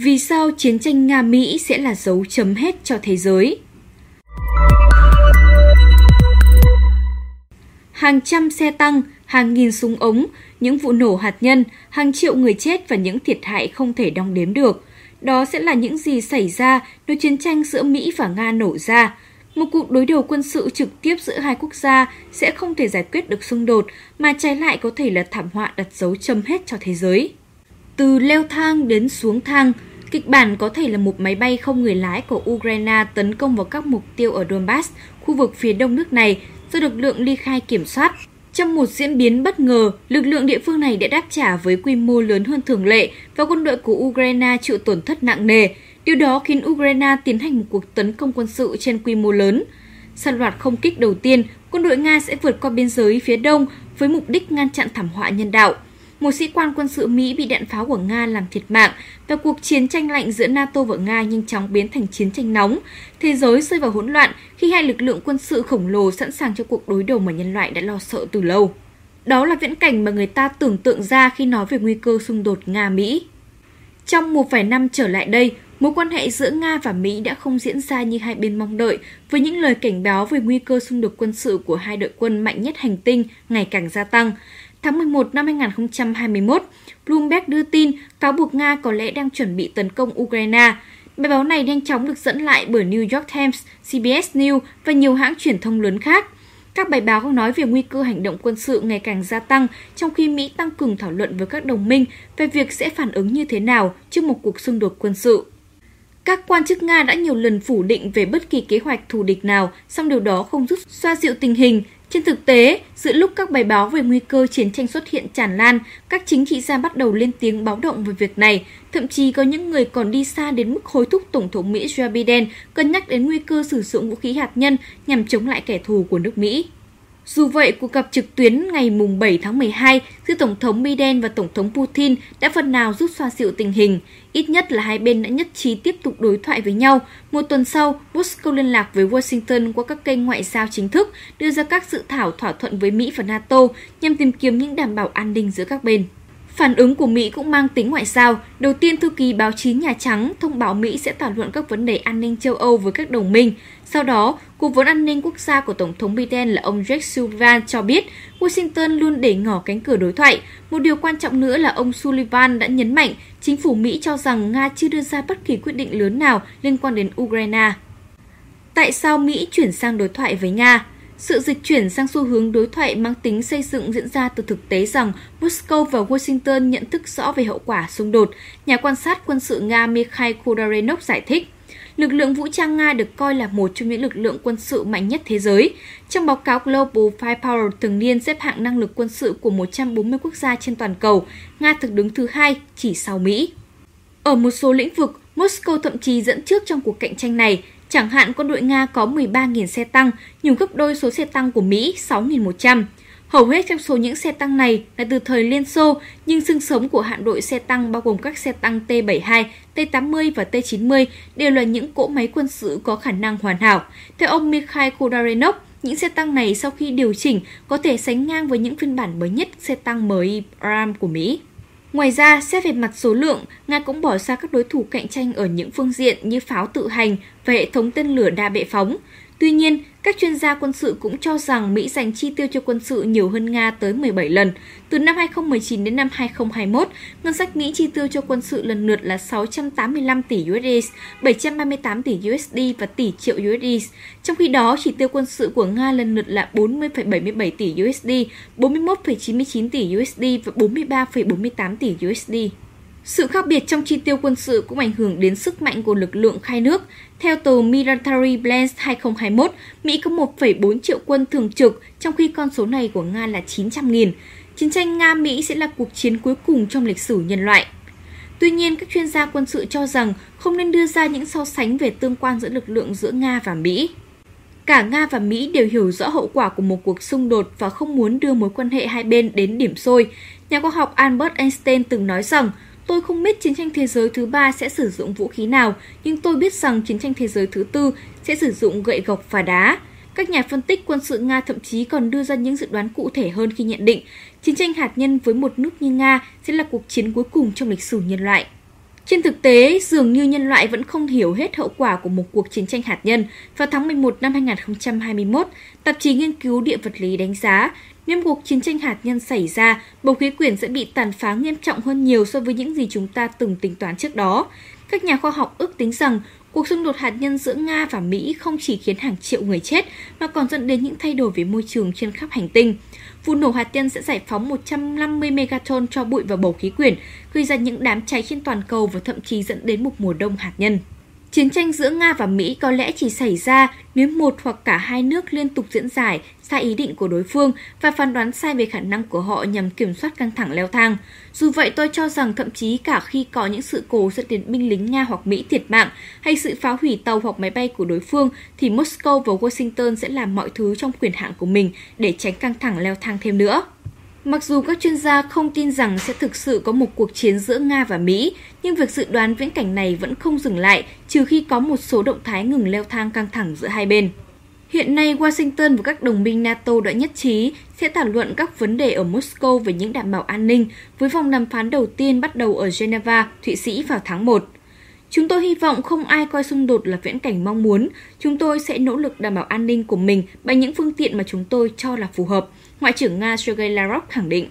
Vì sao chiến tranh Nga-Mỹ sẽ là dấu chấm hết cho thế giới? Hàng trăm xe tăng, hàng nghìn súng ống, những vụ nổ hạt nhân, hàng triệu người chết và những thiệt hại không thể đong đếm được. Đó sẽ là những gì xảy ra nếu chiến tranh giữa Mỹ và Nga nổ ra. Một cuộc đối đầu quân sự trực tiếp giữa hai quốc gia sẽ không thể giải quyết được xung đột, mà trái lại có thể là thảm họa đặt dấu chấm hết cho thế giới. Từ leo thang đến xuống thang, kịch bản có thể là một máy bay không người lái của Ukraine tấn công vào các mục tiêu ở Donbass, khu vực phía đông nước này, do lực lượng ly khai kiểm soát. Trong một diễn biến bất ngờ, lực lượng địa phương này đã đáp trả với quy mô lớn hơn thường lệ và quân đội của Ukraine chịu tổn thất nặng nề. Điều đó khiến Ukraine tiến hành một cuộc tấn công quân sự trên quy mô lớn. Sau loạt không kích đầu tiên, quân đội Nga sẽ vượt qua biên giới phía đông với mục đích ngăn chặn thảm họa nhân đạo – một sĩ quan quân sự Mỹ bị đạn pháo của Nga làm thiệt mạng và cuộc chiến tranh lạnh giữa NATO và Nga nhanh chóng biến thành chiến tranh nóng. Thế giới rơi vào hỗn loạn khi hai lực lượng quân sự khổng lồ sẵn sàng cho cuộc đối đầu mà nhân loại đã lo sợ từ lâu. Đó là viễn cảnh mà người ta tưởng tượng ra khi nói về nguy cơ xung đột Nga-Mỹ. Trong một vài năm trở lại đây, mối quan hệ giữa Nga và Mỹ đã không diễn ra như hai bên mong đợi, với những lời cảnh báo về nguy cơ xung đột quân sự của hai đội quân mạnh nhất hành tinh ngày càng gia tăng. Tháng 11 năm 2021, Bloomberg đưa tin cáo buộc Nga có lẽ đang chuẩn bị tấn công Ukraine. Bài báo này nhanh chóng được dẫn lại bởi New York Times, CBS News và nhiều hãng truyền thông lớn khác. Các bài báo nói về nguy cơ hành động quân sự ngày càng gia tăng, trong khi Mỹ tăng cường thảo luận với các đồng minh về việc sẽ phản ứng như thế nào trước một cuộc xung đột quân sự. Các quan chức Nga đã nhiều lần phủ định về bất kỳ kế hoạch thù địch nào, song điều đó không giúp xoa dịu tình hình trên thực tế, giữa lúc các bài báo về nguy cơ chiến tranh xuất hiện tràn lan, các chính trị gia bắt đầu lên tiếng báo động về việc này. Thậm chí có những người còn đi xa đến mức hối thúc Tổng thống Mỹ Joe Biden cân nhắc đến nguy cơ sử dụng vũ khí hạt nhân nhằm chống lại kẻ thù của nước Mỹ. Dù vậy, cuộc gặp trực tuyến ngày 7 tháng 12 giữa Tổng thống Biden và Tổng thống Putin đã phần nào giúp xoa dịu tình hình. Ít nhất là hai bên đã nhất trí tiếp tục đối thoại với nhau. Một tuần sau, Moscow liên lạc với Washington qua các kênh ngoại giao chính thức, đưa ra các dự thảo thỏa thuận với Mỹ và NATO nhằm tìm kiếm những đảm bảo an ninh giữa các bên. Phản ứng của Mỹ cũng mang tính ngoại giao. Đầu tiên, thư ký báo chí Nhà Trắng thông báo Mỹ sẽ thảo luận các vấn đề an ninh châu Âu với các đồng minh. Sau đó, Cố vấn an ninh quốc gia của Tổng thống Biden là ông Jake Sullivan cho biết Washington luôn để ngỏ cánh cửa đối thoại. Một điều quan trọng nữa là ông Sullivan đã nhấn mạnh chính phủ Mỹ cho rằng Nga chưa đưa ra bất kỳ quyết định lớn nào liên quan đến Ukraine. Tại sao Mỹ chuyển sang đối thoại với Nga? Sự dịch chuyển sang xu hướng đối thoại mang tính xây dựng diễn ra từ thực tế rằng Moscow và Washington nhận thức rõ về hậu quả xung đột. Nhà quan sát quân sự Nga Mikhail Kudarenov giải thích lực lượng vũ trang Nga được coi là một trong những lực lượng quân sự mạnh nhất thế giới. Trong báo cáo Global Firepower thường niên xếp hạng năng lực quân sự của 140 quốc gia trên toàn cầu, Nga thực đứng thứ hai chỉ sau Mỹ. Ở một số lĩnh vực, Moscow thậm chí dẫn trước trong cuộc cạnh tranh này. Chẳng hạn quân đội Nga có 13.000 xe tăng, nhiều gấp đôi số xe tăng của Mỹ 6.100. Hầu hết trong số những xe tăng này là từ thời Liên Xô, nhưng xương sống của hạm đội xe tăng bao gồm các xe tăng T-72, T-80 và T-90 đều là những cỗ máy quân sự có khả năng hoàn hảo. Theo ông Mikhail Kudarenov, những xe tăng này sau khi điều chỉnh có thể sánh ngang với những phiên bản mới nhất xe tăng MI Ram của Mỹ. Ngoài ra, xét về mặt số lượng, Nga cũng bỏ xa các đối thủ cạnh tranh ở những phương diện như pháo tự hành và hệ thống tên lửa đa bệ phóng. Tuy nhiên, các chuyên gia quân sự cũng cho rằng Mỹ dành chi tiêu cho quân sự nhiều hơn Nga tới 17 lần. Từ năm 2019 đến năm 2021, ngân sách Mỹ chi tiêu cho quân sự lần lượt là 685 tỷ USD, 738 tỷ USD và tỷ triệu USD. Trong khi đó, chỉ tiêu quân sự của Nga lần lượt là 40,77 tỷ USD, 41,99 tỷ USD và 43,48 tỷ USD. Sự khác biệt trong chi tiêu quân sự cũng ảnh hưởng đến sức mạnh của lực lượng khai nước. Theo tờ Military Balance 2021, Mỹ có 1,4 triệu quân thường trực, trong khi con số này của Nga là 900.000. Chiến tranh Nga-Mỹ sẽ là cuộc chiến cuối cùng trong lịch sử nhân loại. Tuy nhiên, các chuyên gia quân sự cho rằng không nên đưa ra những so sánh về tương quan giữa lực lượng giữa Nga và Mỹ. Cả Nga và Mỹ đều hiểu rõ hậu quả của một cuộc xung đột và không muốn đưa mối quan hệ hai bên đến điểm sôi. Nhà khoa học Albert Einstein từng nói rằng Tôi không biết chiến tranh thế giới thứ ba sẽ sử dụng vũ khí nào, nhưng tôi biết rằng chiến tranh thế giới thứ tư sẽ sử dụng gậy gộc và đá. Các nhà phân tích quân sự Nga thậm chí còn đưa ra những dự đoán cụ thể hơn khi nhận định chiến tranh hạt nhân với một nước như Nga sẽ là cuộc chiến cuối cùng trong lịch sử nhân loại. Trên thực tế, dường như nhân loại vẫn không hiểu hết hậu quả của một cuộc chiến tranh hạt nhân. Vào tháng 11 năm 2021, tạp chí nghiên cứu địa vật lý đánh giá, nếu cuộc chiến tranh hạt nhân xảy ra, bầu khí quyển sẽ bị tàn phá nghiêm trọng hơn nhiều so với những gì chúng ta từng tính toán trước đó. Các nhà khoa học ước tính rằng cuộc xung đột hạt nhân giữa Nga và Mỹ không chỉ khiến hàng triệu người chết mà còn dẫn đến những thay đổi về môi trường trên khắp hành tinh. Vụ nổ hạt nhân sẽ giải phóng 150 megaton cho bụi và bầu khí quyển, gây ra những đám cháy trên toàn cầu và thậm chí dẫn đến một mùa đông hạt nhân. Chiến tranh giữa Nga và Mỹ có lẽ chỉ xảy ra nếu một hoặc cả hai nước liên tục diễn giải sai ý định của đối phương và phán đoán sai về khả năng của họ nhằm kiểm soát căng thẳng leo thang. Dù vậy, tôi cho rằng thậm chí cả khi có những sự cố dẫn đến binh lính Nga hoặc Mỹ thiệt mạng hay sự phá hủy tàu hoặc máy bay của đối phương, thì Moscow và Washington sẽ làm mọi thứ trong quyền hạn của mình để tránh căng thẳng leo thang thêm nữa. Mặc dù các chuyên gia không tin rằng sẽ thực sự có một cuộc chiến giữa Nga và Mỹ, nhưng việc dự đoán viễn cảnh này vẫn không dừng lại trừ khi có một số động thái ngừng leo thang căng thẳng giữa hai bên. Hiện nay, Washington và các đồng minh NATO đã nhất trí sẽ thảo luận các vấn đề ở Moscow về những đảm bảo an ninh với vòng đàm phán đầu tiên bắt đầu ở Geneva, Thụy Sĩ vào tháng 1. Chúng tôi hy vọng không ai coi xung đột là viễn cảnh mong muốn. Chúng tôi sẽ nỗ lực đảm bảo an ninh của mình bằng những phương tiện mà chúng tôi cho là phù hợp, Ngoại trưởng Nga Sergei Lavrov khẳng định.